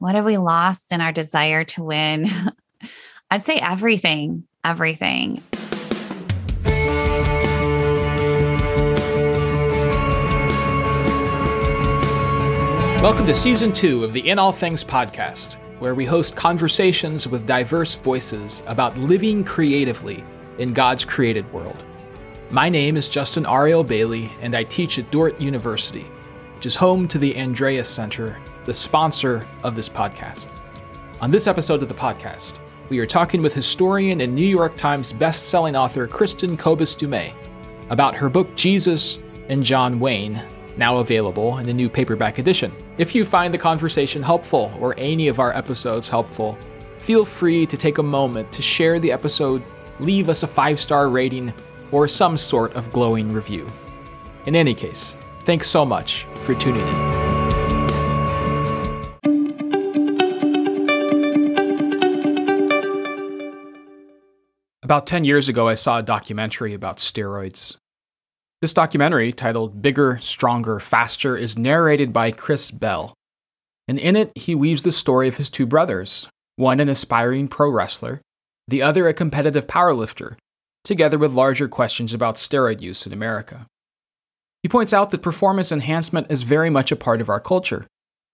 What have we lost in our desire to win? I'd say everything, everything. Welcome to season two of the In All Things podcast, where we host conversations with diverse voices about living creatively in God's created world. My name is Justin Ariel Bailey, and I teach at Dordt University, which is home to the Andreas Center, the sponsor of this podcast. On this episode of the podcast, we are talking with historian and New York Times best-selling author Kristin Kobes Du Mez about her book Jesus and John Wayne now available in a new paperback edition. If you find the conversation helpful or any of our episodes helpful, feel free to take a moment to share the episode, leave us a five star rating, or some sort of glowing review. In any case, thanks so much for tuning in. About 10 years ago, I saw a documentary about steroids. This documentary, titled Bigger, Stronger, Faster, is narrated by Chris Bell. And in it, he weaves the story of his two brothers one an aspiring pro wrestler, the other a competitive powerlifter, together with larger questions about steroid use in America. He points out that performance enhancement is very much a part of our culture.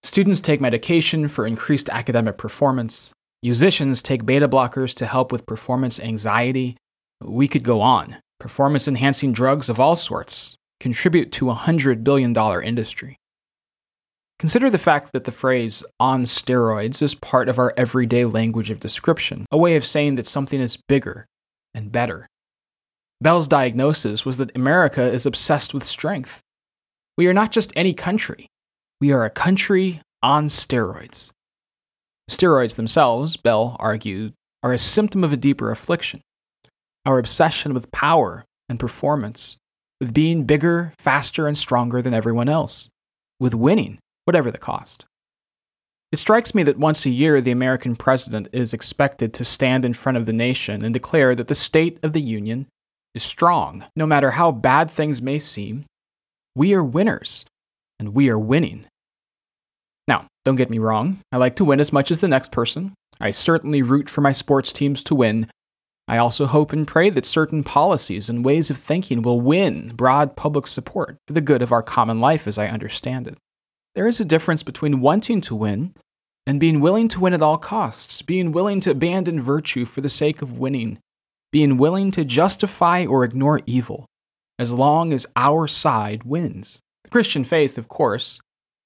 Students take medication for increased academic performance. Musicians take beta blockers to help with performance anxiety. We could go on. Performance enhancing drugs of all sorts contribute to a $100 billion industry. Consider the fact that the phrase on steroids is part of our everyday language of description, a way of saying that something is bigger and better. Bell's diagnosis was that America is obsessed with strength. We are not just any country, we are a country on steroids. Steroids themselves, Bell argued, are a symptom of a deeper affliction our obsession with power and performance, with being bigger, faster, and stronger than everyone else, with winning, whatever the cost. It strikes me that once a year, the American president is expected to stand in front of the nation and declare that the state of the Union is strong. No matter how bad things may seem, we are winners, and we are winning. Now, don't get me wrong, I like to win as much as the next person. I certainly root for my sports teams to win, I also hope and pray that certain policies and ways of thinking will win broad public support for the good of our common life as I understand it. There is a difference between wanting to win and being willing to win at all costs, being willing to abandon virtue for the sake of winning, being willing to justify or ignore evil as long as our side wins. The Christian faith, of course,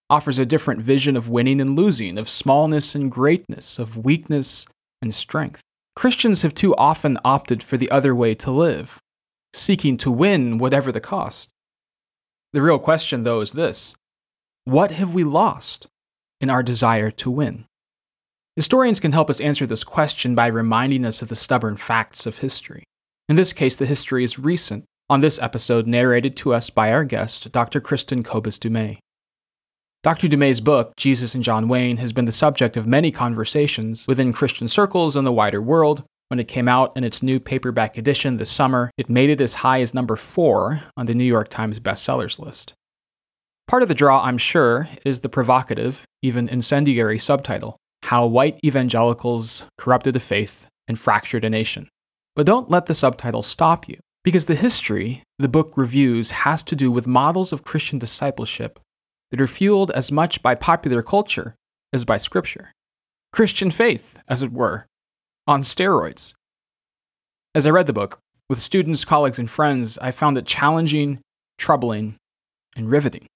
offers a different vision of winning and losing, of smallness and greatness, of weakness and strength. Christians have too often opted for the other way to live, seeking to win whatever the cost. The real question, though, is this What have we lost in our desire to win? Historians can help us answer this question by reminding us of the stubborn facts of history. In this case, the history is recent, on this episode narrated to us by our guest, Dr. Kristin Kobes Du Mez. Dr. Du Mez's book, Jesus and John Wayne, has been the subject of many conversations within Christian circles and the wider world. When it came out in its new paperback edition this summer, it made it as high as number four on the New York Times bestsellers list. Part of the draw, I'm sure, is the provocative, even incendiary subtitle How White Evangelicals Corrupted a Faith and Fractured a Nation. But don't let the subtitle stop you, because the history the book reviews has to do with models of Christian discipleship that are fueled as much by popular culture as by scripture. Christian faith, as it were, on steroids. As I read the book, with students, colleagues, and friends, I found it challenging, troubling, and riveting.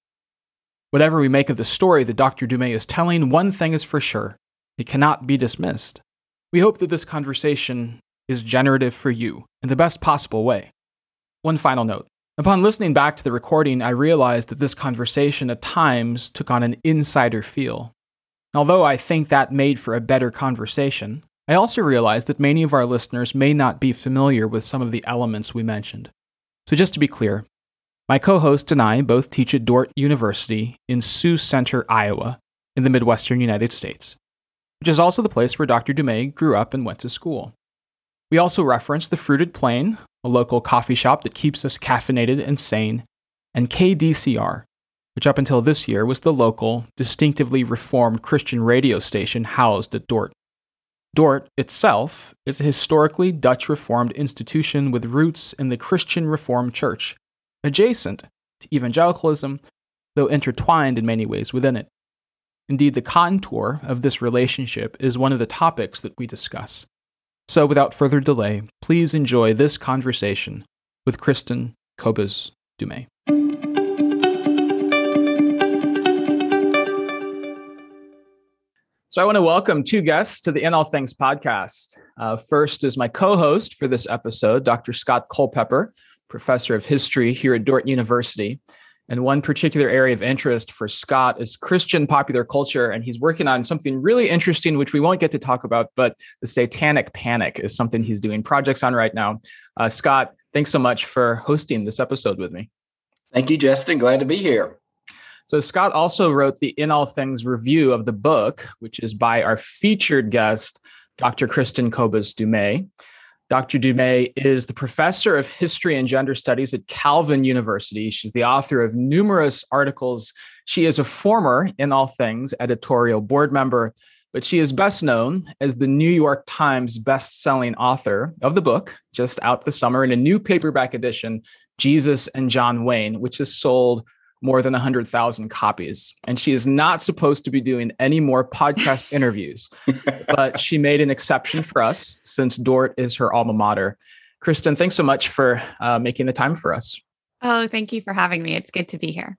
Whatever we make of the story that Dr. Du Mez is telling, one thing is for sure it cannot be dismissed. We hope that this conversation is generative for you in the best possible way. One final note Upon listening back to the recording, I realized that this conversation at times took on an insider feel. Although I think that made for a better conversation, I also realized that many of our listeners may not be familiar with some of the elements we mentioned. So, just to be clear, my co host and I both teach at Dordt University in Sioux Center, Iowa, in the Midwestern United States, which is also the place where Dr. Du Mez grew up and went to school. We also reference the Fruited Plain, a local coffee shop that keeps us caffeinated and sane, and KDCR, which up until this year was the local, distinctively reformed Christian radio station housed at Dordt. Dordt itself is a historically Dutch Reformed institution with roots in the Christian Reformed Church, adjacent to evangelicalism, though intertwined in many ways within it. Indeed, the contour of this relationship is one of the topics that we discuss. So, without further delay, please enjoy this conversation with Kristen Kobes Dumais. So, I want to welcome two guests to the In All Things podcast. Uh, first is my co host for this episode, Dr. Scott Culpepper, professor of history here at Dordt University. And one particular area of interest for Scott is Christian popular culture. And he's working on something really interesting, which we won't get to talk about, but the satanic panic is something he's doing projects on right now. Uh, Scott, thanks so much for hosting this episode with me. Thank you, Justin. Glad to be here. So, Scott also wrote the In All Things review of the book, which is by our featured guest, Dr. Kristin Kobes Du Mez. Dr. Du Mez is the professor of history and gender studies at Calvin University. She's the author of numerous articles. She is a former In All Things editorial board member, but she is best known as the New York Times best-selling author of the book, just out this summer in a new paperback edition, Jesus and John Wayne, which has sold more than 100,000 copies. And she is not supposed to be doing any more podcast interviews, but she made an exception for us since Dordt is her alma mater. Kristin, thanks so much for uh, making the time for us. Oh, thank you for having me. It's good to be here.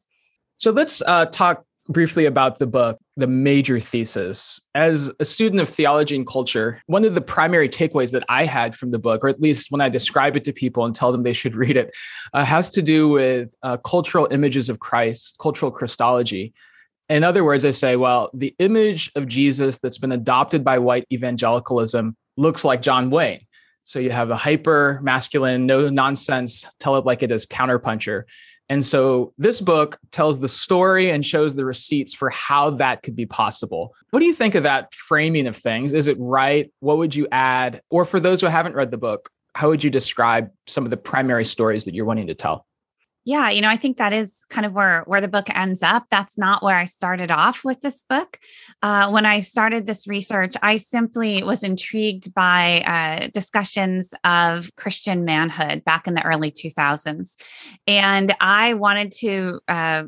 So let's uh, talk briefly about the book, the major thesis. As a student of theology and culture, one of the primary takeaways that I had from the book, or at least when I describe it to people and tell them they should read it, uh, has to do with uh, cultural images of Christ, cultural Christology. In other words, I say, well, the image of Jesus that's been adopted by white evangelicalism looks like John Wayne. So you have a hyper masculine, no nonsense, tell it like it is counterpuncher. And so this book tells the story and shows the receipts for how that could be possible. What do you think of that framing of things? Is it right? What would you add? Or for those who haven't read the book, how would you describe some of the primary stories that you're wanting to tell? Yeah you know i think that is kind of where where the book ends up. That's not where i started off with this book. Uh, when i started this research i simply was intrigued by uh, discussions of christian manhood back in the early 2000s and i wanted to uh,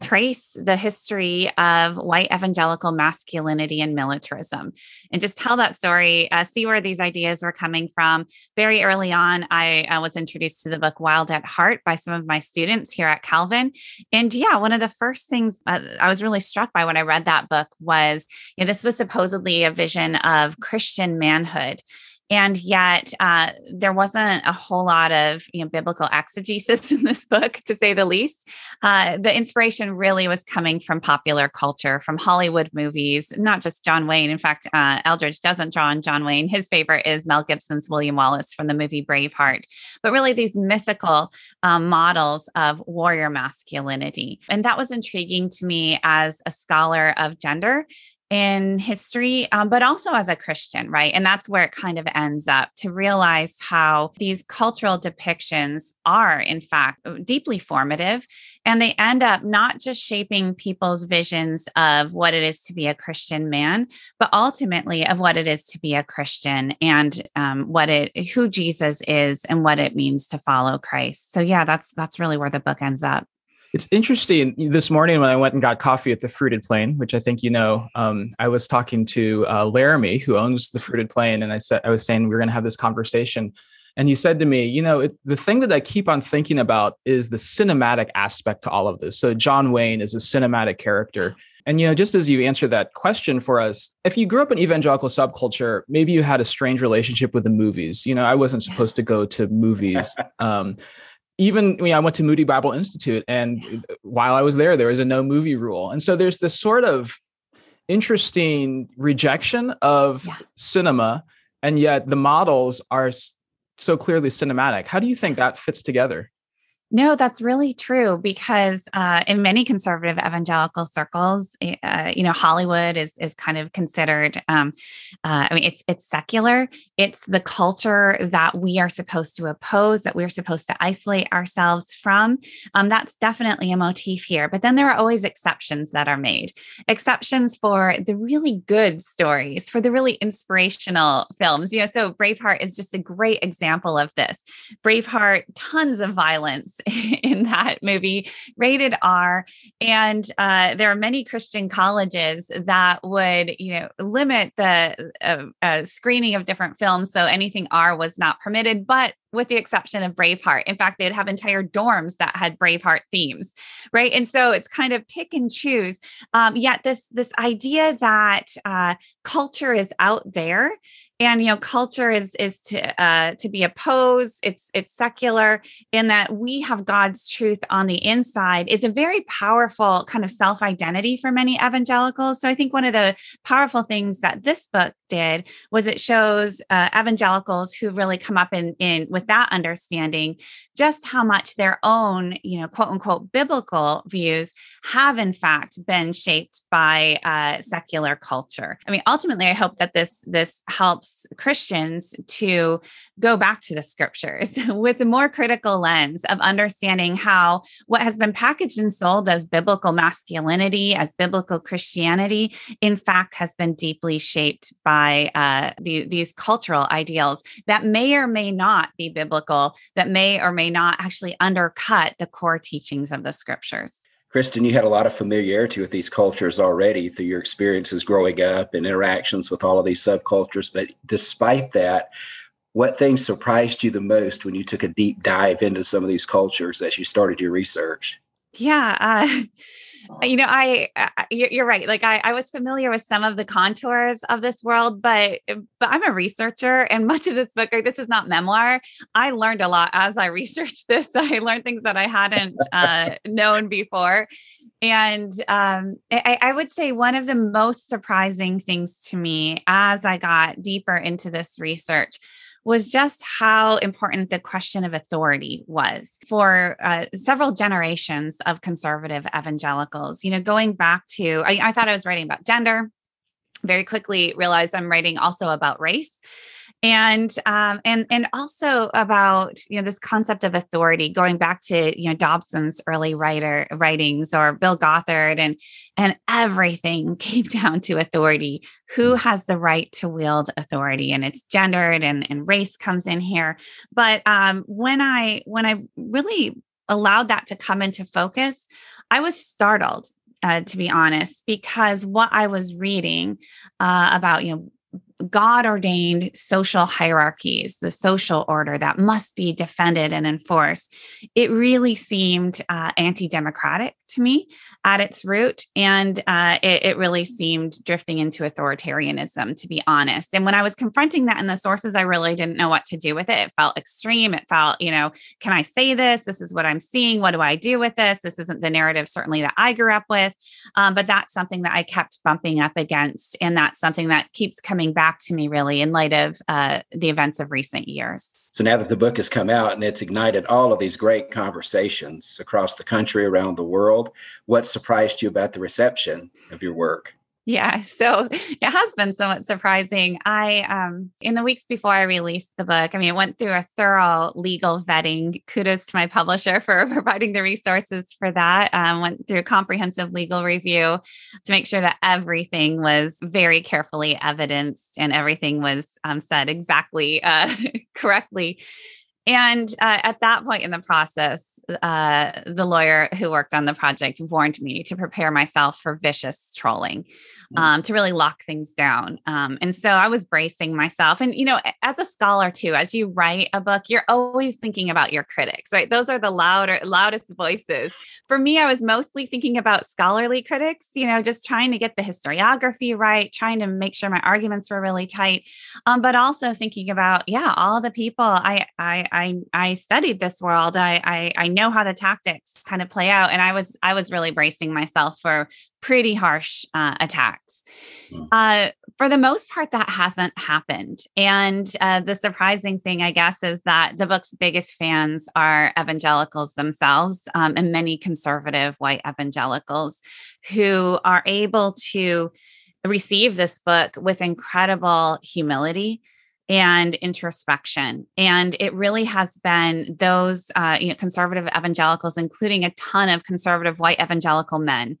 trace the history of white evangelical masculinity and militarism and just tell that story, uh, see where these ideas were coming from. Very early on, I was introduced to the book Wild at Heart by some of my students here at Calvin. And yeah, one of the first things uh, I was really struck by when I read that book was you know, this was supposedly a vision of Christian manhood and yet uh, there wasn't a whole lot of you know biblical exegesis in this book to say the least. Uh, the inspiration really was coming from popular culture from hollywood movies not just john wayne. In fact uh, eldredge doesn't draw on john wayne. His favorite is mel gibson's william wallace from the movie braveheart. But really these mythical um, models of warrior masculinity. And that was intriguing to me as a scholar of gender in history, um, but also as a Christian, right? And that's where it kind of ends up to realize how these cultural depictions are, in fact, deeply formative. And they end up not just shaping people's visions of what it is to be a Christian man, but ultimately of what it is to be a Christian and um, what it, who Jesus is and what it means to follow Christ. So, yeah, that's that's really where the book ends up. It's interesting. This morning, when I went and got coffee at the Fruited Plain, which I think you know, um, I was talking to uh, Laramie, who owns the Fruited Plain, and I said I was saying we are going to have this conversation, and he said to me, you know, it, the thing that I keep on thinking about is the cinematic aspect to all of this. So John Wayne is a cinematic character. And you know, just as you answer that question for us, if you grew up in evangelical subculture, maybe you had a strange relationship with the movies. You know, I wasn't supposed to go to movies. Um, even I, mean, I went to Moody Bible Institute, and while I was there, there was a no movie rule, and so there's this sort of interesting rejection of yeah. cinema, and yet the models are so clearly cinematic. How do you think that fits together? No, that's really true because uh, in many conservative evangelical circles, eh, uh, you know, Hollywood is is kind of considered. Um, uh, I mean, it's it's secular. It's the culture that we are supposed to oppose, that we're supposed to isolate ourselves from. Um, that's definitely a motif here. But then there are always exceptions that are made. Exceptions for the really good stories, for the really inspirational films. You know, so Braveheart is just a great example of this. Braveheart, tons of violence in that movie, rated R. And uh, there are many Christian colleges that would, you know, limit the uh, uh, screening of different films. So anything R was not permitted, but with the exception of Braveheart. In fact, they'd have entire dorms that had Braveheart themes, right? And so it's kind of pick and choose. Um, yet this this idea that uh, culture is out there and you know culture is is to uh, to be opposed. It's it's secular in that we have god's truth on the inside. It's a very powerful kind of self identity for many evangelicals. So i think one of the powerful things that this book did was it shows uh, evangelicals who really come up in in with that understanding just how much their own you know quote unquote biblical views have in fact been shaped by uh, secular culture. I mean ultimately i hope that this this helps Christians to go back to the scriptures with a more critical lens of understanding how what has been packaged and sold as biblical masculinity, as biblical Christianity, in fact, has been deeply shaped by uh, the, these cultural ideals that may or may not be biblical, that may or may not actually undercut the core teachings of the scriptures. Kristin, you had a lot of familiarity with these cultures already through your experiences growing up and interactions with all of these subcultures. But despite that, what things surprised you the most when you took a deep dive into some of these cultures as you started your research? Yeah. Uh, you know i, I you're right. Like I, I was familiar with some of the contours of this world but but i'm a researcher and much of this book or this is not memoir. I learned a lot as i researched this. I learned things that i hadn't uh, known before. And um, I, I would say one of the most surprising things to me as i got deeper into this research was just how important the question of authority was for uh, several generations of conservative evangelicals. You know, going back to, I, I thought I was writing about gender, very quickly realized I'm writing also about race and um, and and also about you know this concept of authority going back to you know Dobson's early writer writings or Bill Gothard and and everything came down to authority. Who has the right to wield authority? And it's gendered and and race comes in here. But um, when I when I really allowed that to come into focus I was startled uh, to be honest, because what I was reading uh, about, you know, God ordained social hierarchies, the social order that must be defended and enforced, it really seemed uh, anti democratic to me at its root. And uh, it, it, really seemed drifting into authoritarianism, to be honest. And when I was confronting that in the sources, I really didn't know what to do with it. It felt extreme. It felt, you know, can I say this? This is what I'm seeing. What do I do with this? This isn't the narrative, certainly, that I grew up with. Um, but that's something that I kept bumping up against. And that's something that keeps coming back to me, really, in light of uh, the events of recent years. So now that the book has come out and it's ignited all of these great conversations across the country, around the world, what surprised you about the reception of your work? Yeah, so it has been somewhat surprising. I um in the weeks before I released the book, I mean, it went through a thorough legal vetting. Kudos to my publisher for providing the resources for that. Um, went through a comprehensive legal review to make sure that everything was very carefully evidenced and everything was um, said exactly uh, correctly. And uh, at that point in the process, uh, the lawyer who worked on the project warned me to prepare myself for vicious trolling. Mm. um, to really lock things down. Um, and so I was bracing myself. And, you know, as a scholar too, as you write a book, you're always thinking about your critics, right? Those are the louder, loudest voices. For me, I was mostly thinking about scholarly critics, you know, just trying to get the historiography right, trying to make sure my arguments were really tight, um, but also thinking about, yeah, all the people I, I, I, I studied this world. I, I, I know know how the tactics kind of play out. And I was I was really bracing myself for pretty harsh uh, attacks. Mm. Uh, for the most part, that hasn't happened. And uh, the surprising thing, I guess, is that the book's biggest fans are evangelicals themselves um, and many conservative white evangelicals who are able to receive this book with incredible humility and introspection. And it really has been those uh, you know, conservative evangelicals, including a ton of conservative white evangelical men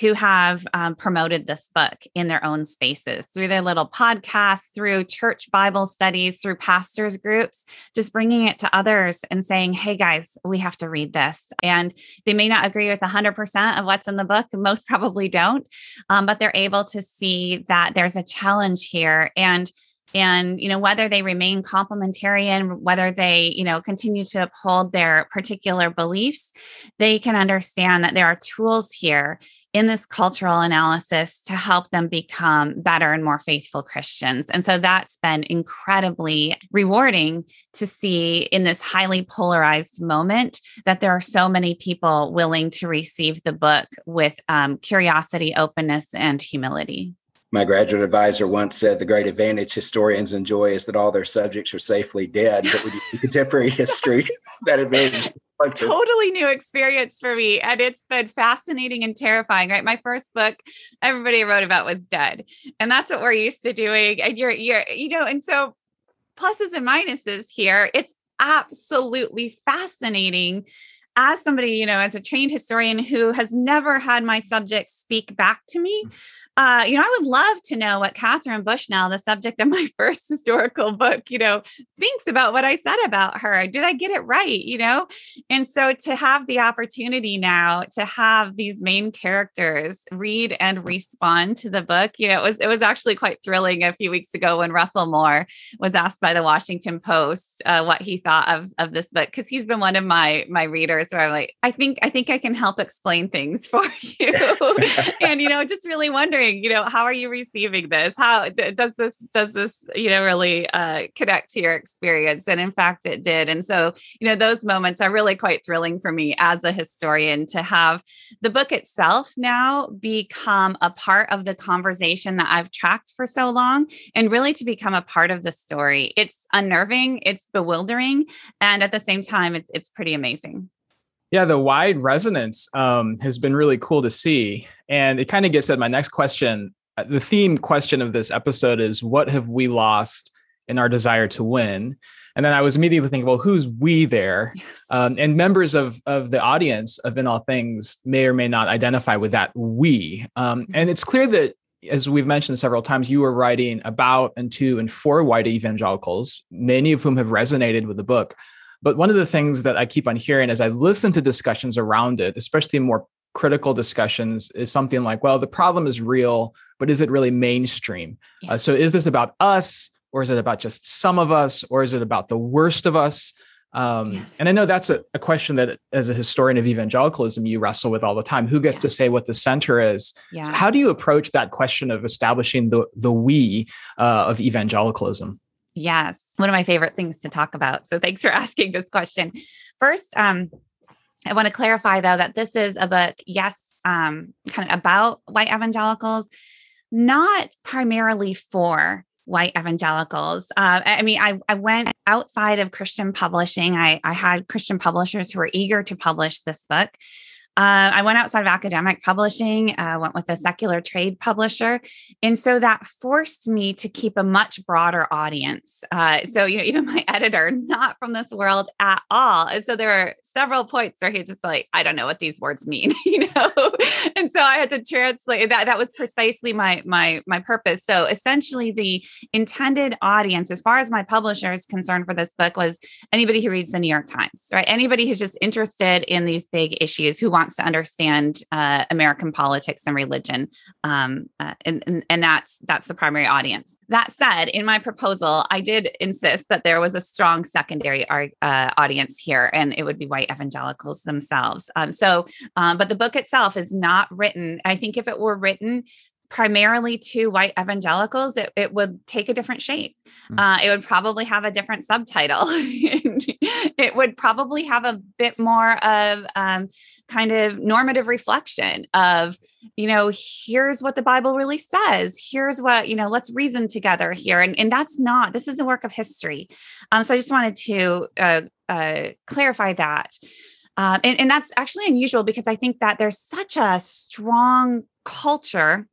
who have um, promoted this book in their own spaces through their little podcasts, through church Bible studies, through pastors' groups, just bringing it to others and saying, hey guys, we have to read this. And they may not agree with 100% of what's in the book, most probably don't, um, but they're able to see that there's a challenge here. And and you know whether they remain complementarian whether they you know continue to uphold their particular beliefs they can understand that there are tools here in this cultural analysis to help them become better and more faithful Christians. And so that's been incredibly rewarding to see in this highly polarized moment that there are so many people willing to receive the book with um, curiosity, openness, and humility. My graduate advisor once said the great advantage historians enjoy is that all their subjects are safely dead. But with contemporary history, that advantage totally new experience for me. And it's been fascinating and terrifying, right? My first book, everybody wrote about was dead. And that's what we're used to doing. And you're, you're, you know, and so pluses and minuses here. It's absolutely fascinating as somebody, you know, as a trained historian who has never had my subject speak back to me, uh, you know, I would love to know what Katharine Bushnell, the subject of my first historical book, you know, thinks about what I said about her. Did I get it right? You know, and so to have the opportunity now to have these main characters read and respond to the book, you know, it was it was actually quite thrilling a few weeks ago when Russell Moore was asked by the Washington Post uh, what he thought of of this book because he's been one of my my readers where I'm like, I think I think I can help explain things for you, and you know, just really wondering wondering, you know, how are you receiving this? How does this does this, you know, really uh, connect to your experience? And in fact, it did. And so, you know, those moments are really quite thrilling for me as a historian to have the book itself now become a part of the conversation that I've tracked for so long, and really to become a part of the story. It's unnerving, it's bewildering, and at the same time, it's it's pretty amazing. Yeah, the wide resonance um, has been really cool to see. And it kind of gets at my next question. Uh, the theme question of this episode is what have we lost in our desire to win? And then I was immediately thinking, well, who's we there? Yes. Um, and members of, of the audience of In All Things may or may not identify with that we. Um, mm-hmm. and it's clear that, as we've mentioned several times, you were writing about and to and for white evangelicals, many of whom have resonated with the book. But one of the things that I keep on hearing as I listen to discussions around it, especially more critical discussions, is something like, well, the problem is real, but is it really mainstream? Yeah. Uh, so is this about us, or is it about just some of us, or is it about the worst of us? Um, yeah. And I know that's a, a, question that, as a historian of evangelicalism, you wrestle with all the time. Who gets yeah. to say what the center is? So how do you approach that question of establishing the the we uh, of evangelicalism? Yes, one of my favorite things to talk about. So thanks for asking this question. First, um, I want to clarify though that this is a book, yes, um, kind of about white evangelicals, not primarily for white evangelicals. Uh, I mean, I, I went outside of Christian publishing. I, I had Christian publishers who were eager to publish this book. Uh, I went outside of academic publishing, uh, went with a secular trade publisher. And so that forced me to keep a much broader audience. Uh, so, you know, even my editor, not from this world at all. So there are several points where he's just like, I don't know what these words mean, you know? and so I had to translate that. That was precisely my, my, my purpose. So essentially the intended audience, as far as my publisher is concerned for this book was anybody who reads the New York Times, right? Anybody who's just interested in these big issues, who wants wants to understand uh, American politics and religion, um, uh, and, and, and that's that's the primary audience. That said, in my proposal, I did insist that there was a strong secondary uh, audience here, and it would be white evangelicals themselves. Um, so, um, but the book itself is not written. I think if it were written primarily to white evangelicals, it, it would take a different shape. Mm. Uh, it would probably have a different subtitle. it would probably have a bit more of um, kind of normative reflection of, you know, here's what the Bible really says. Here's what, you know, let's reason together here. And, and that's not, this is a work of history. Um, so I just wanted to uh, uh, clarify that. Um, and, and that's actually unusual because I think that there's such a strong culture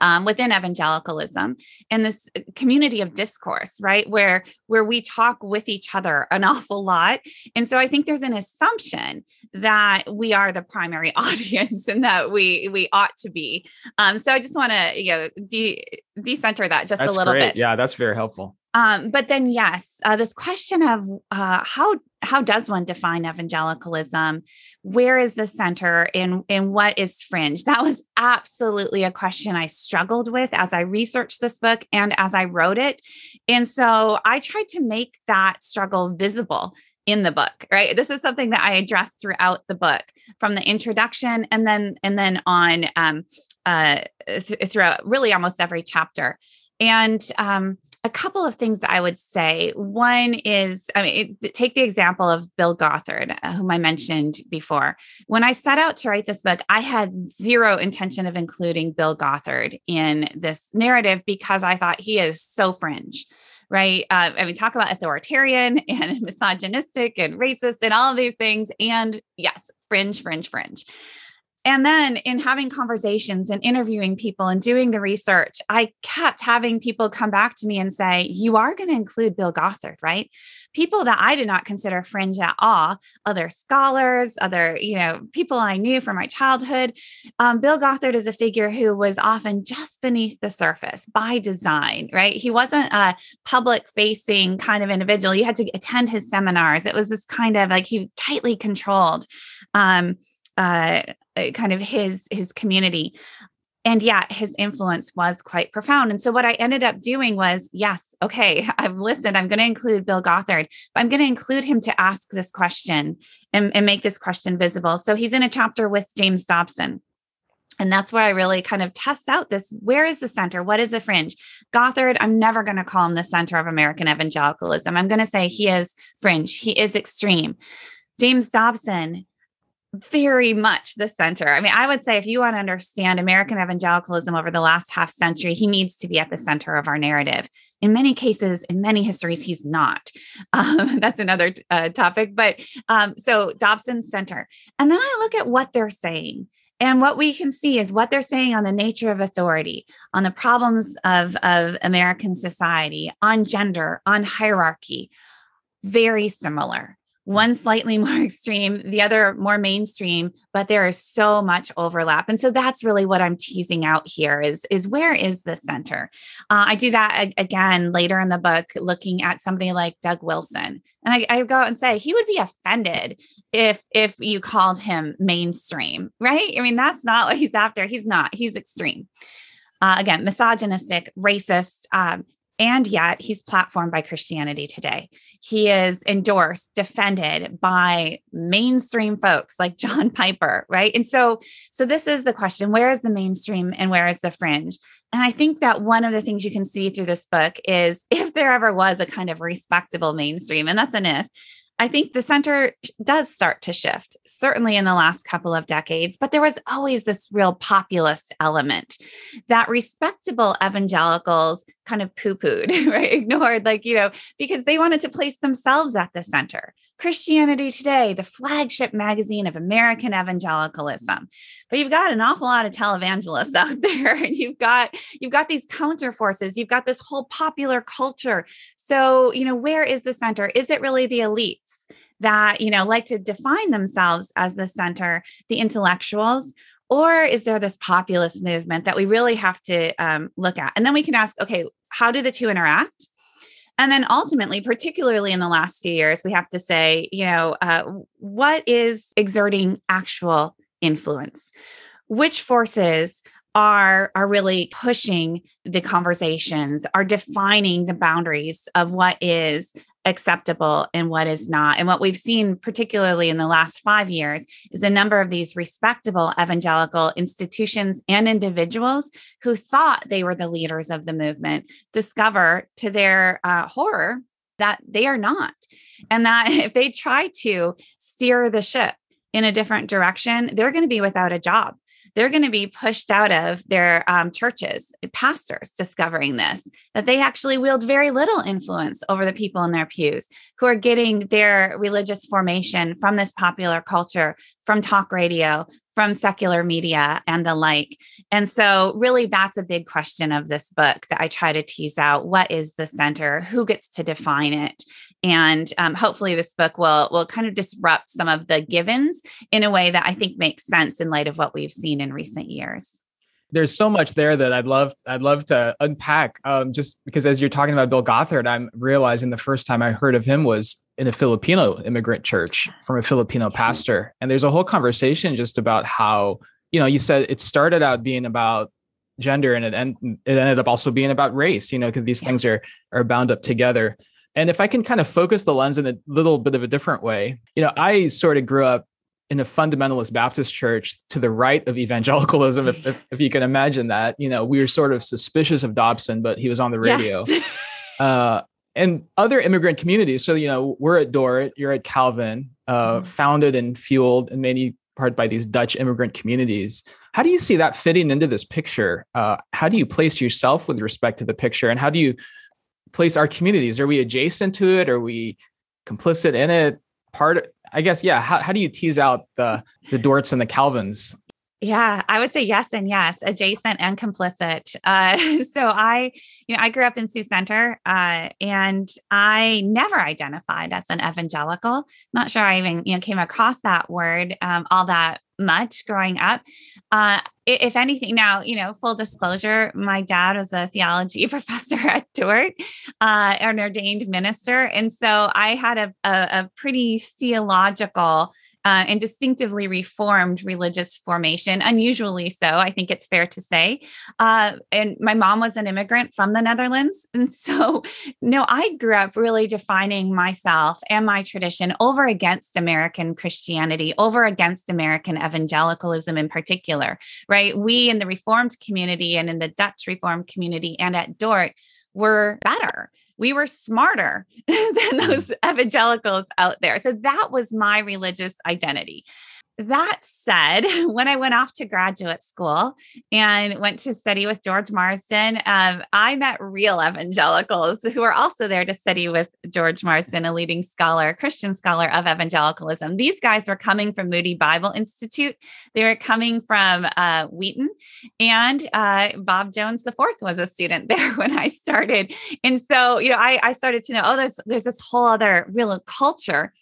um, within evangelicalism and this community of discourse right? Where where we talk with each other an awful lot. And so i think there's an assumption that we are the primary audience and that we we ought to be. Um, so i just want to you know de- decenter that just that's a little great. bit. Yeah that's very helpful. Um, but then, yes, uh, this question of uh, how how does one define evangelicalism? Where is the center and, in what is fringe? That was absolutely a question I struggled with as I researched this book and as I wrote it, and so I tried to make that struggle visible in the book right this is something that i address throughout the book from the introduction and then and then on um uh th- throughout really almost every chapter and um a couple of things I would say. One is, I mean, it, take the example of Bill Gothard, uh, whom I mentioned before. When I set out to write this book, I had zero intention of including Bill Gothard in this narrative because I thought he is so fringe right? Uh, I mean, talk about authoritarian and misogynistic and racist and all of these things. And yes, fringe, fringe, fringe. And then in having conversations and interviewing people and doing the research, I kept having people come back to me and say, You are going to include Bill Gothard, right? People that I did not consider fringe at all, other scholars, other, you know, people I knew from my childhood. Um, Bill Gothard is a figure who was often just beneath the surface by design, right? He wasn't a public facing kind of individual. You had to attend his seminars. It was this kind of like he tightly controlled. Um, uh, uh, kind of his his community and yet his influence was quite profound and so what i ended up doing was yes okay i've listened i'm going to include bill gothard but i'm going to include him to ask this question and, and make this question visible so he's in a chapter with james dobson and that's where I really kind of test out this where is the center? What is the fringe? Gothard, I'm never going to call him the center of American evangelicalism. I'm going to say he is fringe, he is extreme. James Dobson, very much the center. I mean, I would say if you want to understand American evangelicalism over the last half century, he needs to be at the center of our narrative. In many cases, in many histories, he's not. Um, that's another uh, topic. But um, so Dobson Center. And then I look at what they're saying. And what we can see is what they're saying on the nature of authority, on the problems of, of American society, on gender, on hierarchy, very similar one slightly more extreme, the other more mainstream, but there is so much overlap. And so that's really what I'm teasing out here is, is where is the center? Uh, I do that again later in the book, looking at somebody like Doug Wilson. And I, I go out and say he would be offended if if you called him mainstream, right? I mean, that's not what he's after. He's not, he's extreme. Uh, again, misogynistic, racist, um, and yet he's platformed by Christianity today. He is endorsed, defended by mainstream folks like John Piper, right? And so so this is the question, where is the mainstream and where is the fringe? And I think that one of the things you can see through this book is if there ever was a kind of respectable mainstream, and that's an if, I think the center does start to shift, certainly in the last couple of decades, but there was always this real populist element that respectable evangelicals kind of poo pooed, right? Ignored, like, you know, because they wanted to place themselves at the center. Christianity Today, the flagship magazine of American evangelicalism. But you've got an awful lot of televangelists out there, and you've got you've got these counter forces. You've got this whole popular culture. So, you know, where is the center? Is it really the elites that, you know, like to define themselves as the center, the intellectuals? Or is there this populist movement that we really have to um, look at? And then we can ask, okay, how do the two interact? And then ultimately, particularly in the last few years, we have to say, you know, uh, what is exerting actual influence? Which forces are are really pushing the conversations are defining the boundaries of what is acceptable and what is not. And what we've seen, particularly in the last five years, is a number of these respectable evangelical institutions and individuals who thought they were the leaders of the movement discover to their uh, horror that they are not. And that if they try to steer the ship in a different direction, they're going to be without a job they're going to be pushed out of their um, churches, pastors discovering this, that they actually wield very little influence over the people in their pews who are getting their religious formation from this popular culture, from talk radio, from secular media and the like. And so, really, that's a big question of this book that I try to tease out. What is the center? Who gets to define it? And um, hopefully, this book will will kind of disrupt some of the givens in a way that I think makes sense in light of what we've seen in recent years there's so much there that I'd love I'd love to unpack. Um, just because as you're talking about Bill Gothard, I'm realizing the first time I heard of him was in a Filipino immigrant church from a Filipino pastor, and there's a whole conversation just about how you know you said it started out being about gender and it, and it ended up also being about race. You know, because these things are are bound up together. And if I can kind of focus the lens in a little bit of a different way, you know, I sort of grew up in a fundamentalist Baptist church to the right of evangelicalism, if, if, if, you can imagine that. You know, we were sort of suspicious of Dobson, but he was on the radio. Yes. uh, and other immigrant communities. So, you know, we're at Dordt, you're at Calvin, uh, mm-hmm. founded and fueled in many part by these Dutch immigrant communities. How do you see that fitting into this picture? Uh, how do you place yourself with respect to the picture? And how do you place our communities? Are we adjacent to it? Are we complicit in it? Part I guess, yeah. How, how do you tease out the the Dordts and the Calvins? Yeah, I would say yes and yes, adjacent and complicit. Uh, so I, you know, I grew up in Sioux Center, uh, and I never identified as an evangelical. Not sure I even, you know, came across that word um, all that much growing up. Uh, if anything, now, you know, full disclosure, my dad was a theology professor at Dordt, uh, an ordained minister. And so I had a, a, a pretty theological uh, and distinctively reformed religious formation, unusually so, I think it's fair to say. Uh, and my mom was an immigrant from the Netherlands. And so, no, I grew up really defining myself and my tradition over against American Christianity, over against American evangelicalism in particular, right? We in the Reformed community and in the Dutch Reformed community and at Dordt were better we were smarter than mm. those evangelicals out there. So that was my religious identity. That said, when I went off to graduate school and went to study with George Marsden, um, I met real evangelicals who were also there to study with George Marsden, a leading scholar, Christian scholar of evangelicalism. These guys were coming from Moody Bible Institute. They were coming from uh, Wheaton, and uh, Bob Jones fourth was a student there when I started. And so, you know, I, I started to know, oh, there's there's this whole other real culture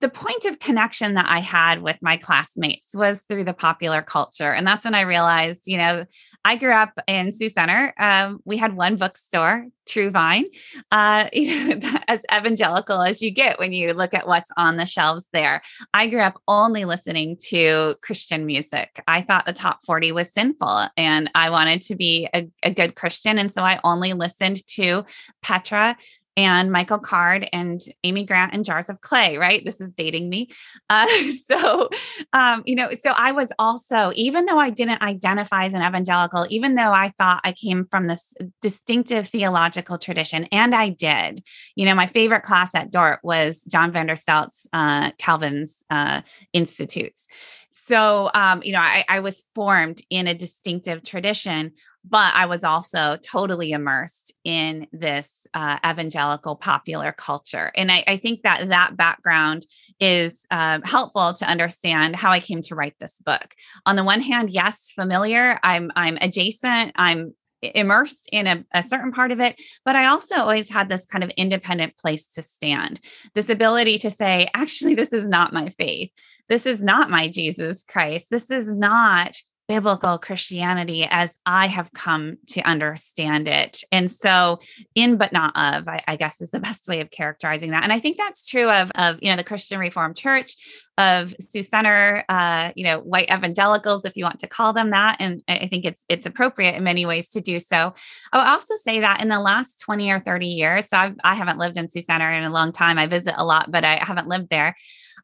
the point of connection that I had with my classmates was through the popular culture. And that's when I realized, you know, I grew up in Sioux Center. Um, we had one bookstore, True Vine, uh, you know, as evangelical as you get when you look at what's on the shelves there. I grew up only listening to Christian music. I thought the top 40 was sinful and I wanted to be a, a good Christian. And so I only listened to Petra and Michael Card and Amy Grant and Jars of Clay, right? This is dating me. Uh, so, um, you know, so I was also, even though I didn't identify as an evangelical, even though I thought I came from this distinctive theological tradition, and I did, you know, my favorite class at Dordt was John Vanderstelt's uh, Calvin's uh, Institutes. So, um, you know, I, I was formed in a distinctive tradition but I was also totally immersed in this uh, evangelical popular culture. And I, I, think that that background is um, helpful to understand how I came to write this book. On the one hand, yes, familiar. I'm I'm adjacent. I'm immersed in a, a, certain part of it, but I also always had this kind of independent place to stand. This ability to say, actually, this is not my faith. This is not my Jesus Christ. This is not biblical Christianity as I have come to understand it. And so, in but not of, I, I, guess is the best way of characterizing that. And I think that's true of, of you know, the Christian Reformed Church, of Sioux Center, uh, you know, white evangelicals, if you want to call them that. And I think it's it's appropriate in many ways to do so. I would also say that in the last 20 or 30 years, so I've, I haven't lived in Sioux Center in a long time. I visit a lot, but I haven't lived there.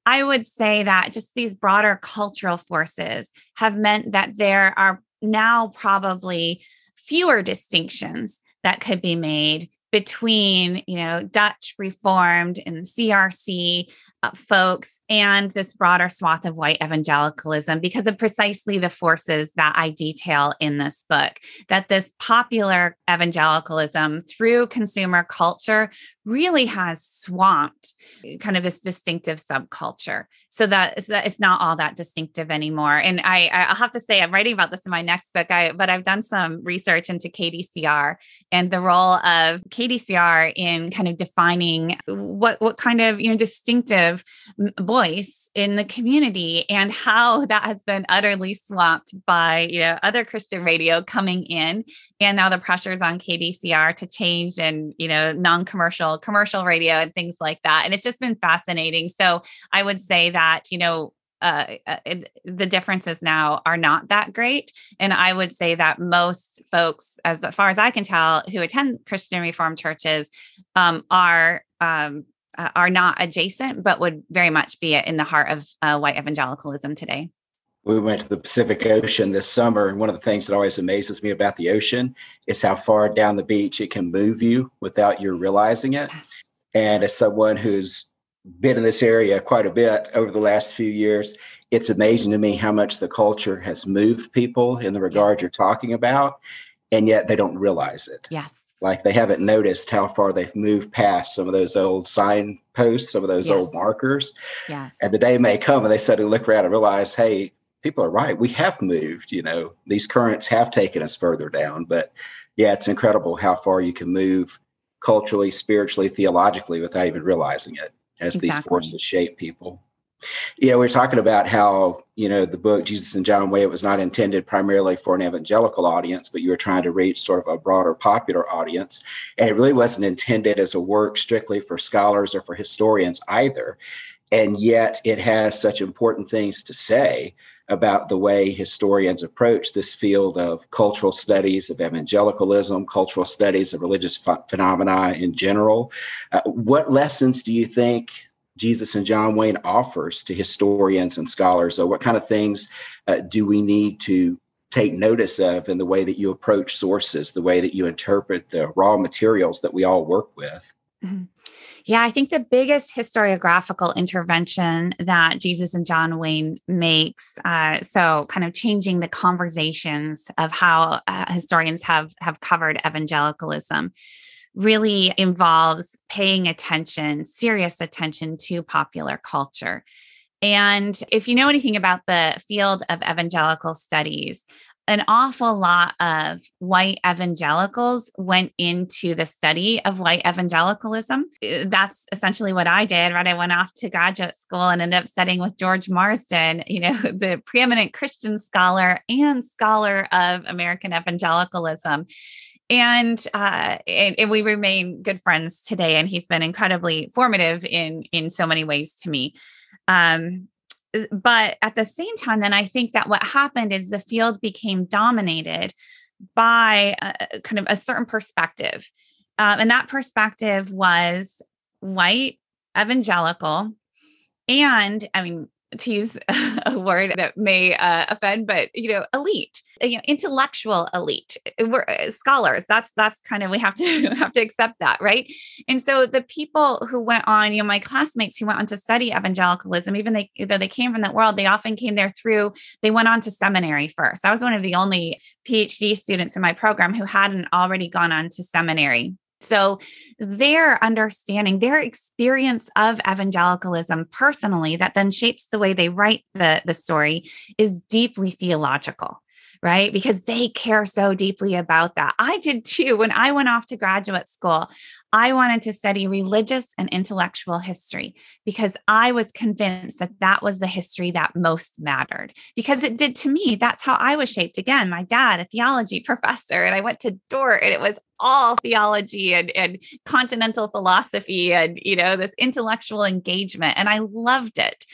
I would say that just these broader cultural forces have meant that there are now probably fewer distinctions that could be made between you know dutch reformed and crc Uh, folks and this broader swath of white evangelicalism because of precisely the forces that I detail in this book. That this popular evangelicalism through consumer culture really has swamped uh, kind of this distinctive subculture so that, so that it's not all that distinctive anymore and i i'll have to say i'm writing about this in my next book i but i've done some research into kdcr and the role of kdcr in kind of defining what what kind of you know distinctive voice in the community and how that has been utterly swamped by you know other christian radio coming in and now the pressures on kdcr to change and you know non-commercial commercial radio and things like that. And it's just been fascinating. So I would say that, you know, uh, uh the differences now are not that great. And I would say that most folks, as far as I can tell, who attend Christian Reformed churches um, are um, uh, are not adjacent, but would very much be in the heart of uh, white evangelicalism today we went to the Pacific Ocean this summer, and one of the things that always amazes me about the ocean is how far down the beach it can move you without you realizing it. Yes. And as someone who's been in this area quite a bit over the last few years, it's amazing to me how much the culture has moved people in the regard you're talking about, and yet they don't realize it. Yes. Like they haven't noticed how far they've moved past some of those old signposts, some of those yes. old markers. Yes. And the day may come and they suddenly look around and realize, hey, people are right. We have moved, you know, these currents have taken us further down. But yeah, it's incredible how far you can move culturally, spiritually, theologically without even realizing it as exactly. these forces shape people. Yeah, we are talking about how, you know, the book Jesus and John Wayne, it was not intended primarily for an evangelical audience, but you were trying to reach sort of a broader popular audience. And it really wasn't intended as a work strictly for scholars or for historians either. And yet it has such important things to say about the way historians approach this field of cultural studies of evangelicalism, cultural studies of religious ph- phenomena in general. Uh, what lessons do you think Jesus and John Wayne offers to historians and scholars? So, what kind of things uh, do we need to take notice of in the way that you approach sources, the way that you interpret the raw materials that we all work with? Mm-hmm. Yeah, I think the biggest historiographical intervention that Jesus and John Wayne makes, uh, so kind of changing the conversations of how uh, historians have have covered evangelicalism, really involves paying attention, serious attention to popular culture. And if you know anything about the field of evangelical studies, an awful lot of white evangelicals went into the study of white evangelicalism. Uh, that's essentially what I did, right? I went off to graduate school and ended up studying with George Marsden, you know, the preeminent Christian scholar and scholar of American evangelicalism. And, uh, and, and we remain good friends today. And he's been incredibly formative in in so many ways to me. Um, but at the same time, then I think that what happened is the field became dominated by a, kind of a certain perspective. Um, and that perspective was white, evangelical, and I mean, to use a word that may uh, offend, but you know, elite, you know, intellectual elite. Uh, we're uh, scholars. That's that's kind of we have to have to accept that, right? And so the people who went on, you know, my classmates who went on to study evangelicalism, even they though they came from that world, they often came there through. They went on to seminary first. I was one of the only PhD students in my program who hadn't already gone on to seminary. So, their understanding, their experience of evangelicalism personally, that then shapes the way they write the, the story, is deeply theological right? Because they care so deeply about that. I did too. When I went off to graduate school, I wanted to study religious and intellectual history because I was convinced that that was the history that most mattered because it did to me. That's how I was shaped. Again, my dad, a theology professor, and I went to Dordt and it was all theology and, and continental philosophy and, you know, this intellectual engagement. And I loved it.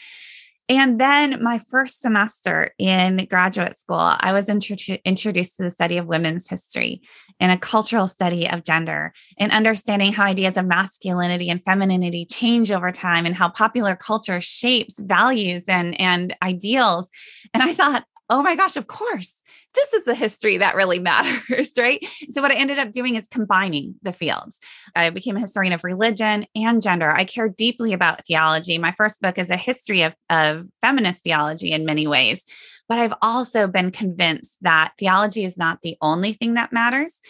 And then my first semester in graduate school, I was intro- introduced to the study of women's history and a cultural study of gender and understanding how ideas of masculinity and femininity change over time and how popular culture shapes values and, and ideals. And I thought, oh my gosh, of course, this is the history that really matters, right? So, what I ended up doing is combining the fields. I became a historian of religion and gender. I care deeply about theology. My first book is a history of, of feminist theology in many ways. But I've also been convinced that theology is not the only thing that matters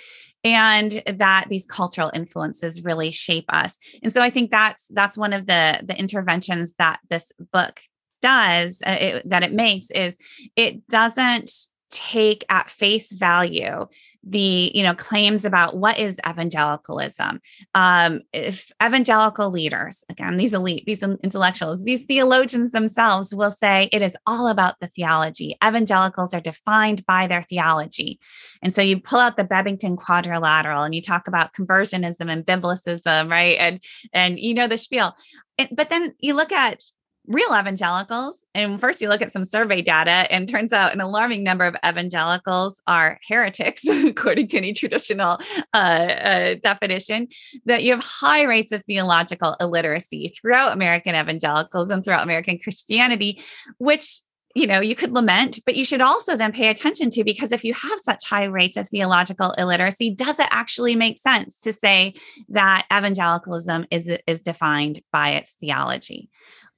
and that these cultural influences really shape us and so i think that's that's one of the the interventions that this book does uh, it, that it makes is it doesn't take at face value the you know claims about what is evangelicalism. Um if evangelical leaders again these elite these intellectuals these theologians themselves will say it is all about the theology. Evangelicals are defined by their theology. And so you pull out the Bebbington quadrilateral and you talk about conversionism and biblicism right? And and you know the spiel. But then you look at real evangelicals. And first, you look at some survey data, and turns out an alarming number of evangelicals are heretics, according to any traditional uh, uh, definition. That you have high rates of theological illiteracy throughout American evangelicals and throughout American Christianity, which you know you could lament but you should also then pay attention to because if you have such high rates of theological illiteracy does it actually make sense to say that evangelicalism is is defined by its theology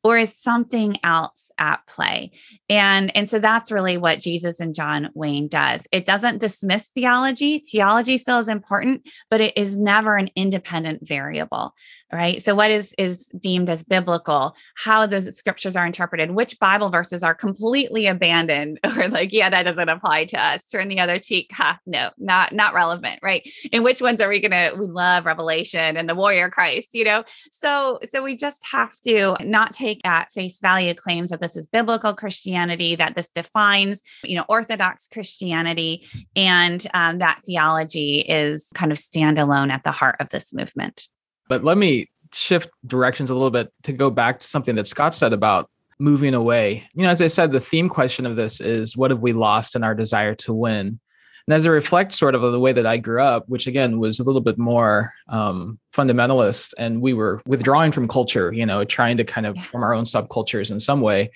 or is something else at play? And and so that's really what jesus and john wayne does. It doesn't dismiss theology. Theology still is important but it is never an independent variable right? So what is is deemed as biblical how the scriptures are interpreted which bible verses are completely abandoned or like yeah that doesn't apply to us turn the other cheek ha no not not relevant right? And which ones are we gonna we love revelation and the warrior christ you know? So so we just have to not take at face value claims that this is biblical christianity that this defines you know orthodox christianity and um, that theology is kind of standalone at the heart of this movement but let me shift directions a little bit to go back to something that Scott said about moving away. You know, as I said, the theme question of this is what have we lost in our desire to win? And as I reflect sort of on the way that I grew up, which again was a little bit more um, fundamentalist, and we were withdrawing from culture, you know, trying to kind of form our own subcultures in some way.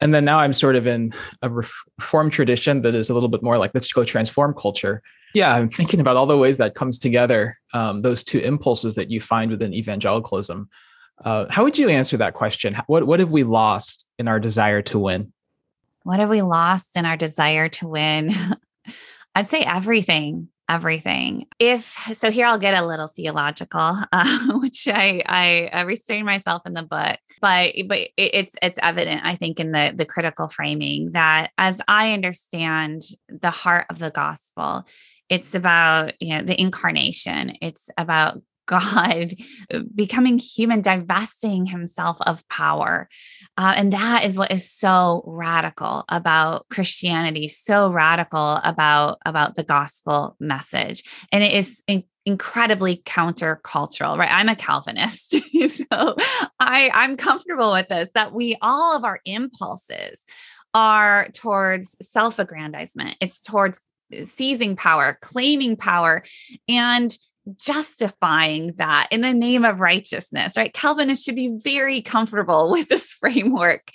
And then now I'm sort of in a reform tradition that is a little bit more like let's go transform culture. Yeah. I'm thinking about all the ways that comes together um, those two impulses that you find within evangelicalism. Uh, how would you answer that question? What, what have we lost in our desire to win? What have we lost in our desire to win? I'd say everything everything if so here i'll get a little theological uh, which i i, restrain myself in the book but but it's it's evident i think in the the critical framing that as i understand the heart of the gospel it's about, you know, the incarnation. It's about God becoming human, divesting himself of power. Uh, and that is what is so radical about Christianity, so radical about, about the gospel message. And it is in- incredibly countercultural, right? I'm a Calvinist. so I, I'm comfortable with this that we all of our impulses are towards self aggrandizement, it's towards seizing power, claiming power, and justifying that in the name of righteousness, right? Calvinists should be very comfortable with this framework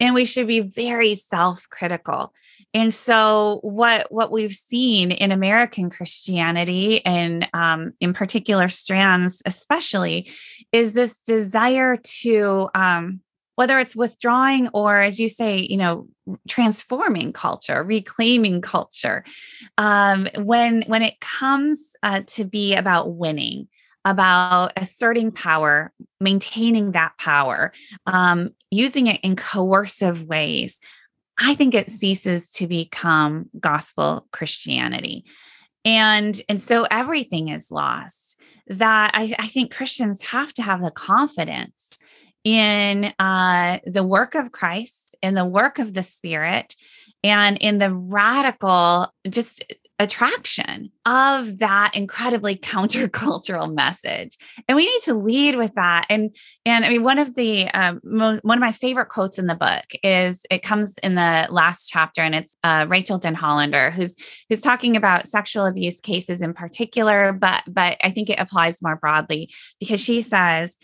and we should be very self-critical. And so what what we've seen in American Christianity and um, in particular strands especially is this desire to um, whether it's withdrawing or as you say you know transforming culture reclaiming culture um, when when it comes uh, to be about winning about asserting power maintaining that power um, using it in coercive ways I think it ceases to become gospel Christianity. And, and so everything is lost. That I, I think Christians have to have the confidence in uh, the work of Christ, in the work of the Spirit, and in the radical, just attraction of that incredibly countercultural message. And we need to lead with that. And and i mean one of the um, mo- one of my favorite quotes in the book is it comes in the last chapter and it's uh, Denhollander, who's who's talking about sexual abuse cases in particular but but i think it applies more broadly because she says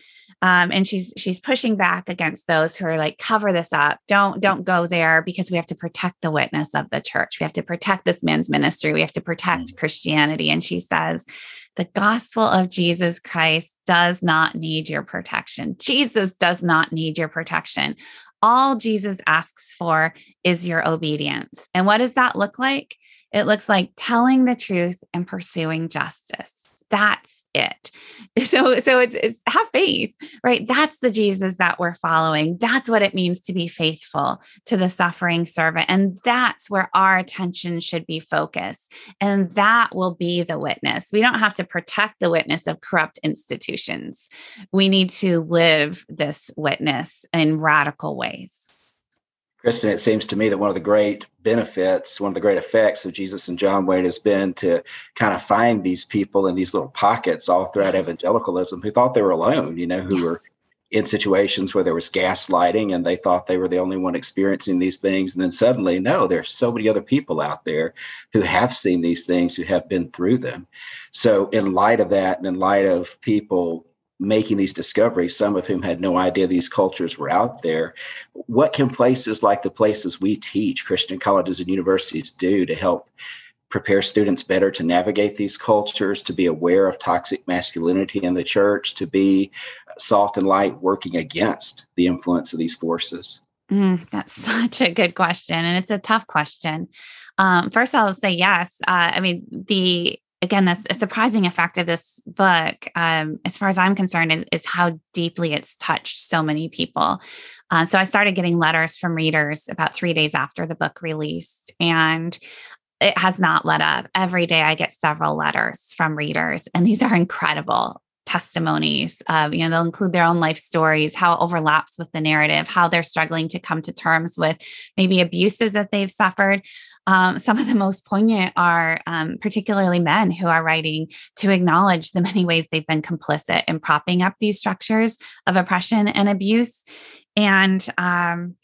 um, and she's she's pushing back against those who are like cover this up. Don't don't go there because we have to protect the witness of the church. We have to protect this man's ministry. We have to protect mm-hmm. christianity. And she says the gospel of jesus christ does not need your protection. Jesus does not need your protection. All jesus asks for is your obedience. And what does that look like? It looks like telling the truth and pursuing justice. That's it. So so it's it's have faith, right? That's the Jesus that we're following. That's what it means to be faithful to the suffering servant and that's where our attention should be focused. And that will be the witness. We don't have to protect the witness of corrupt institutions. We need to live this witness in radical ways. Kristin, it seems to me that one of the great benefits, one of the great effects of Jesus and John Wayne has been to kind of find these people in these little pockets all throughout mm-hmm. evangelicalism who thought they were alone, you know, who yes. were in situations where there was gaslighting and they thought they were the only one experiencing these things. And then suddenly, no, there's so many other people out there who have seen these things, who have been through them. So, in light of that, and in light of people making these discoveries, some of whom had no idea these cultures were out there. What can places like the places we teach, Christian colleges and universities, do to help prepare students better to navigate these cultures, to be aware of toxic masculinity in the church, to be soft and light working against the influence of these forces? Mm, that's such a good question. And it's a tough question. Um, first, I'll say yes. Uh, I mean, the again, that's a surprising effect of this book, um, as far as I'm concerned, is, is how deeply it's touched so many people. Uh, so I started getting letters from readers about three days after the book released, and it has not let up. Every day I get several letters from readers, and these are incredible testimonies. Uh, you know, they'll include their own life stories, how it overlaps with the narrative, how they're struggling to come to terms with maybe abuses that they've suffered, um, some of the most poignant are um, particularly men who are writing to acknowledge the many ways they've been complicit in propping up these structures of oppression and abuse. And um,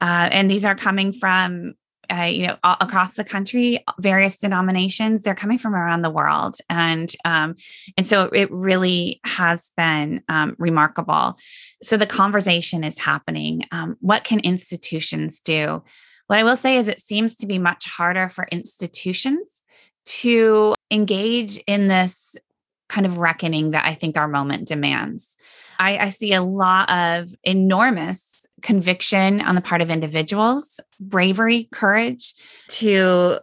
uh, and these are coming from uh, you know all, across the country various denominations. They're coming from around the world. And um, and so it really has been um, remarkable. So the conversation is happening. Um, what can institutions do what I will say is it seems to be much harder for institutions to engage in this kind of reckoning that I think our moment demands. I, I see a lot of enormous conviction on the part of individuals, bravery, courage to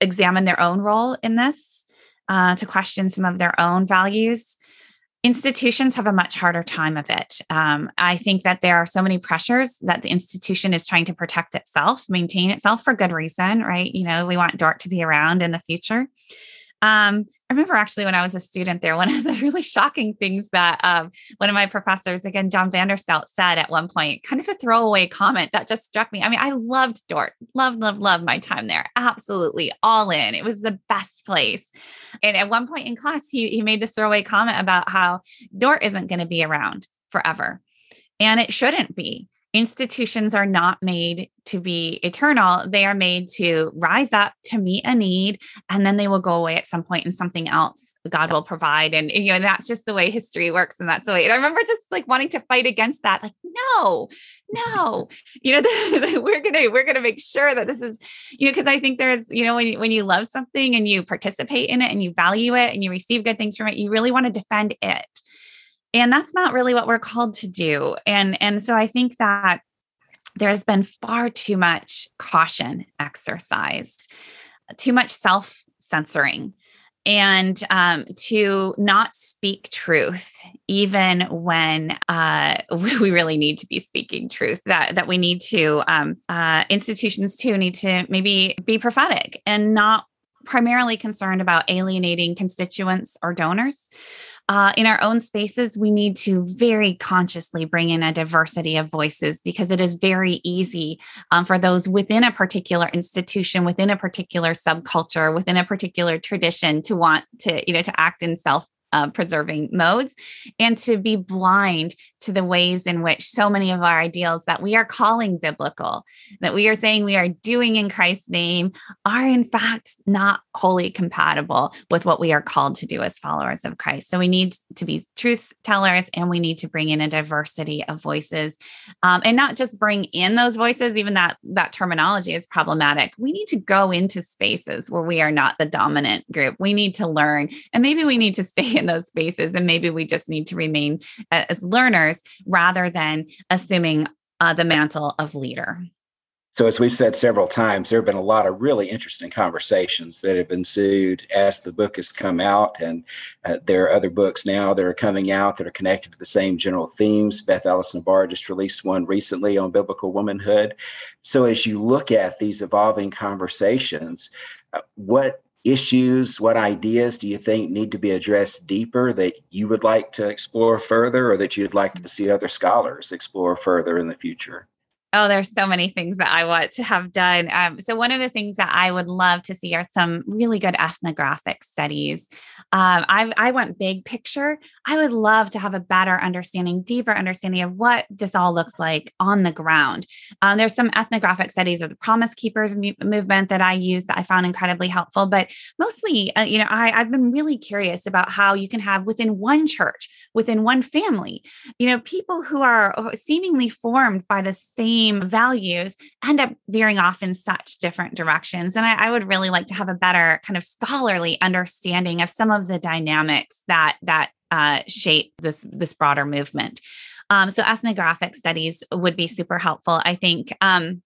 examine their own role in this, uh, to question some of their own values institutions have a much harder time of it. Um, I think that there are so many pressures that the institution is trying to protect itself, maintain itself for good reason, right? You know, we want Dordt to be around in the future. Um, I remember actually when I was a student there, one of the really shocking things that um, one of my professors, again, John Vander Stelt, said at one point, kind of a throwaway comment that just struck me. I mean, I loved Dordt, loved, loved, loved my time there. Absolutely all in. It was the best place. And at one point in class, he, he made this throwaway comment about how Dordt isn't going to be around forever. And it shouldn't be institutions are not made to be eternal. They are made to rise up to meet a need, and then they will go away at some point and something else God will provide. And, you know, that's just the way history works. And that's the way. And I remember just like wanting to fight against that. Like, no, no, you know, we're going to, we're to make sure that this is, you know, because I think there's, you know, when when you love something and you participate in it and you value it and you receive good things from it, you really want to defend it and that's not really what we're called to do. And and so i think that there's been far too much caution exercised too much self censoring and um, to not speak truth even when uh, we really need to be speaking truth that that we need to um, uh, institutions too need to maybe be prophetic and not primarily concerned about alienating constituents or donors uh, in our own spaces, we need to very consciously bring in a diversity of voices because it is very easy um, for those within a particular institution, within a particular subculture, within a particular tradition to want to, you know, to act in self uh, preserving modes and to be blind to the ways in which so many of our ideals that we are calling biblical, that we are saying we are doing in Christ's name, are in fact not wholly compatible with what we are called to do as followers of Christ. So we need to be truth tellers and we need to bring in a diversity of voices um, and not just bring in those voices, even that that terminology is problematic. We need to go into spaces where we are not the dominant group. We need to learn and maybe we need to stay in in those spaces. And maybe we just need to remain as learners rather than assuming uh, the mantle of leader. So, as we've said several times, there have been a lot of really interesting conversations that have ensued as the book has come out. And uh, there are other books now that are coming out that are connected to the same general themes. Beth Allison Barr just released one recently on biblical womanhood. So, as you look at these evolving conversations, uh, what issues, what ideas do you think need to be addressed deeper that you would like to explore further or that you'd like to see other scholars explore further in the future? Oh, there's so many things that I want to have done. Um, so one of the things that I would love to see are some really good ethnographic studies. Um, I, I went big picture. I would love to have a better understanding, deeper understanding of what this all looks like on the ground. Um, there's some ethnographic studies of the Promise Keepers mu- movement that I use that I found incredibly helpful. But mostly, uh, you know, I, I've been really curious about how you can have within one church, within one family, you know, people who are uh, seemingly formed by the same same values end up veering off in such different directions. And I, I would really like to have a better kind of scholarly understanding of some of the dynamics that that uh, shape this this broader movement. Um, so ethnographic studies would be super helpful. I think um,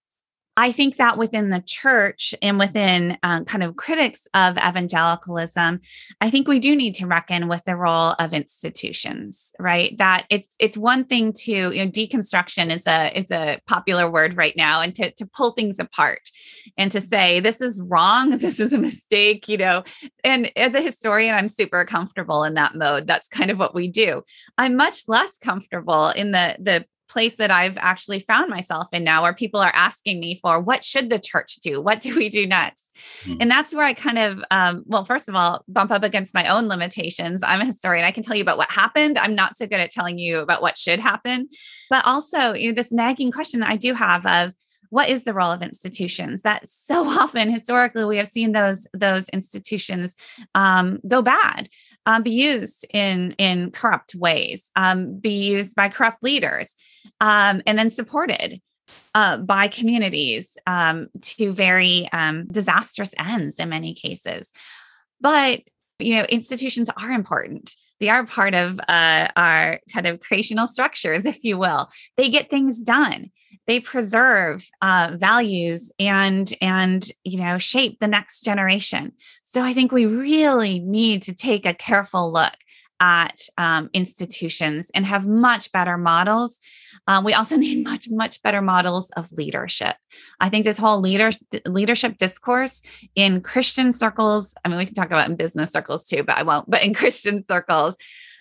I think that within the church and within um, kind of critics of evangelicalism, I think we do need to reckon with the role of institutions, right? That it's it's one thing to you know deconstruction is a is a popular word right now, and to to pull things apart and to say this is wrong, this is a mistake, you know. And as a historian, I'm super comfortable in that mode. That's kind of what we do. I'm much less comfortable in the the place that I've actually found myself in now where people are asking me for what should the church do? What do we do next? Mm-hmm. And that's where I kind of, um, well, first of all, bump up against my own limitations. I'm a historian. I can tell you about what happened. I'm not so good at telling you about what should happen. But also, you know, this nagging question that I do have of, what is the role of institutions that so often historically we have seen those those institutions um, go bad um, be used in in corrupt ways, um, be used by corrupt leaders, um, and then supported uh, by communities um, to very um, disastrous ends in many cases. But you know, institutions are important. They are part of uh, our kind of creational structures, if you will. They get things done they preserve uh, values and and you know shape the next generation so i think we really need to take a careful look at um, institutions and have much better models um, we also need much much better models of leadership. I think this whole leader leadership discourse in christian circles i mean we can talk about in business circles too but i won't but in christian circles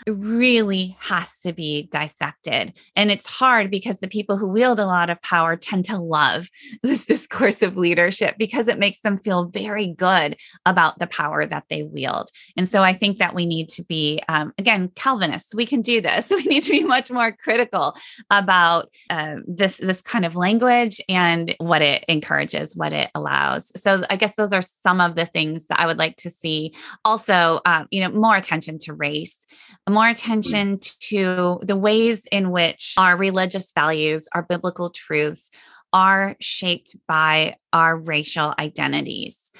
really has to be dissected. And it's hard because the people who wield a lot of power tend to love this discourse of leadership because it makes them feel very good about the power that they wield. And so I think that we need to be, um, again, Calvinists, we can do this. We need to be much more critical about uh, this, this kind of language and what it encourages, what it allows. So I guess those are some of the things that I would like to see. Also, uh, you know, more attention to race more attention to the ways in which our religious values, our biblical truths are shaped by our racial identities.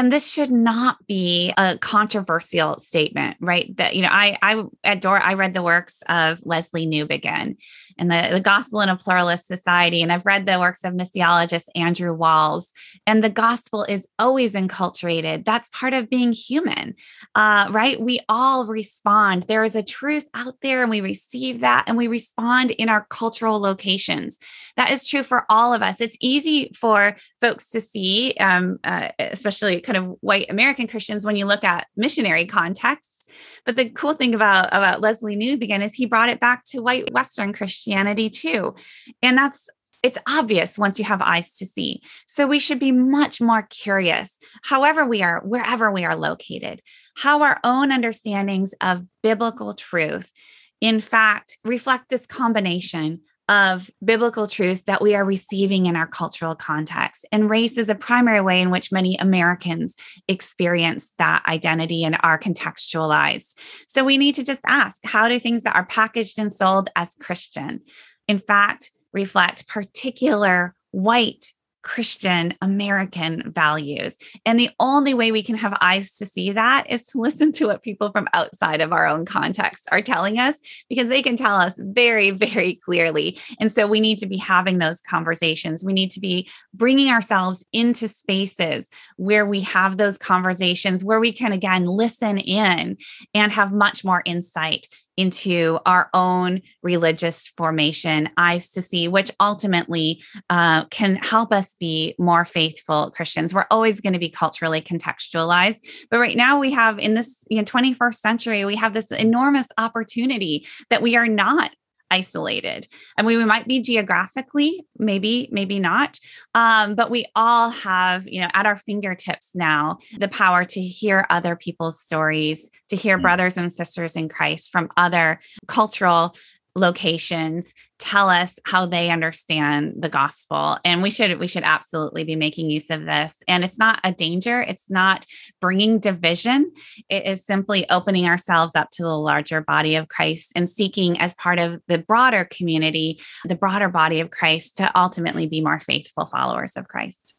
And this should not be a controversial statement, right? That, you know, I, I, at I read the works of Lesslie Newbigin and the, the Gospel in a Pluralist Society. And I've read the works of missiologist Andrew Walls. And the gospel is always enculturated. That's part of being human, uh, right? We all respond. There is a truth out there, and we receive that, and we respond in our cultural locations. That is true for all of us. It's easy for folks to see, um, uh, especially kind of white American Christians, when you look at missionary contexts but the cool thing about, about Lesslie Newbigin is he brought it back to white Western Christianity too. And that's it's obvious once you have eyes to see. So we should be much more curious, however, we are, wherever we are located, how our own understandings of biblical truth, in fact, reflect this combination of biblical truth that we are receiving in our cultural context. And race is a primary way in which many Americans experience that identity and are contextualized. So we need to just ask how do things that are packaged and sold as Christian, in fact, reflect particular white Christian American values. And the only way we can have eyes to see that is to listen to what people from outside of our own context are telling us, because they can tell us very, very clearly. And so we need to be having those conversations. We need to be bringing ourselves into spaces where we have those conversations, where we can again listen in and have much more insight into our own religious formation, eyes to see, which ultimately uh, can help us be more faithful Christians. We're always going to be culturally contextualized, but right now we have in this you know, 21st century, we have this enormous opportunity that we are not isolated. I mean, we might be geographically, maybe, maybe not, um, but we all have, you know, at our fingertips now the power to hear other people's stories, to hear mm-hmm. brothers and sisters in Christ from other cultural locations tell us how they understand the gospel and we should we should absolutely be making use of this and it's not a danger it's not bringing division it is simply opening ourselves up to the larger body of Christ and seeking as part of the broader community the broader body of Christ to ultimately be more faithful followers of Christ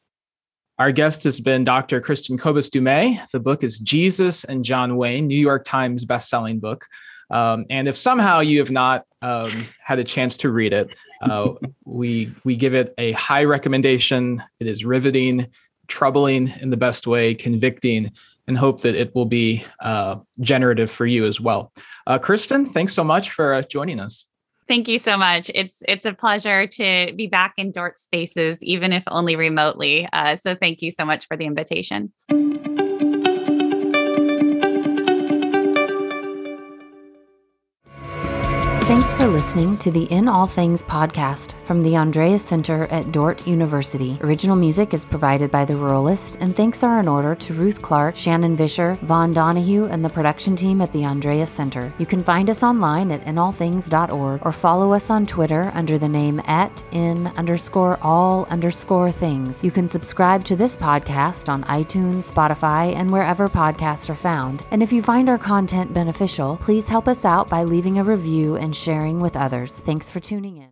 our guest has been Dr. Kristin Kobes Du Mez. The book is Jesus and John Wayne, New York Times bestselling book. Um, and if somehow you have not um, had a chance to read it, uh, we we give it a high recommendation. It is riveting, troubling in the best way, convicting, and hope that it will be uh, generative for you as well. Uh, Kristin, thanks so much for uh, joining us. Thank you so much. It's it's a pleasure to be back in Dordt spaces, even if only remotely. Uh, so thank you so much for the invitation. Thanks for listening to the In All Things podcast from the Andreas Center at Dordt University. Original music is provided by The Ruralist, and thanks are in order to Ruth Clark, Shannon Vischer, Vaughn Donahue, and the production team at the Andreas Center. You can find us online at inallthings.org or follow us on Twitter under the name at in underscore all underscore things. You can subscribe to this podcast on iTunes, Spotify, and wherever podcasts are found. And if you find our content beneficial, please help us out by leaving a review and sharing with others. Thanks for tuning in.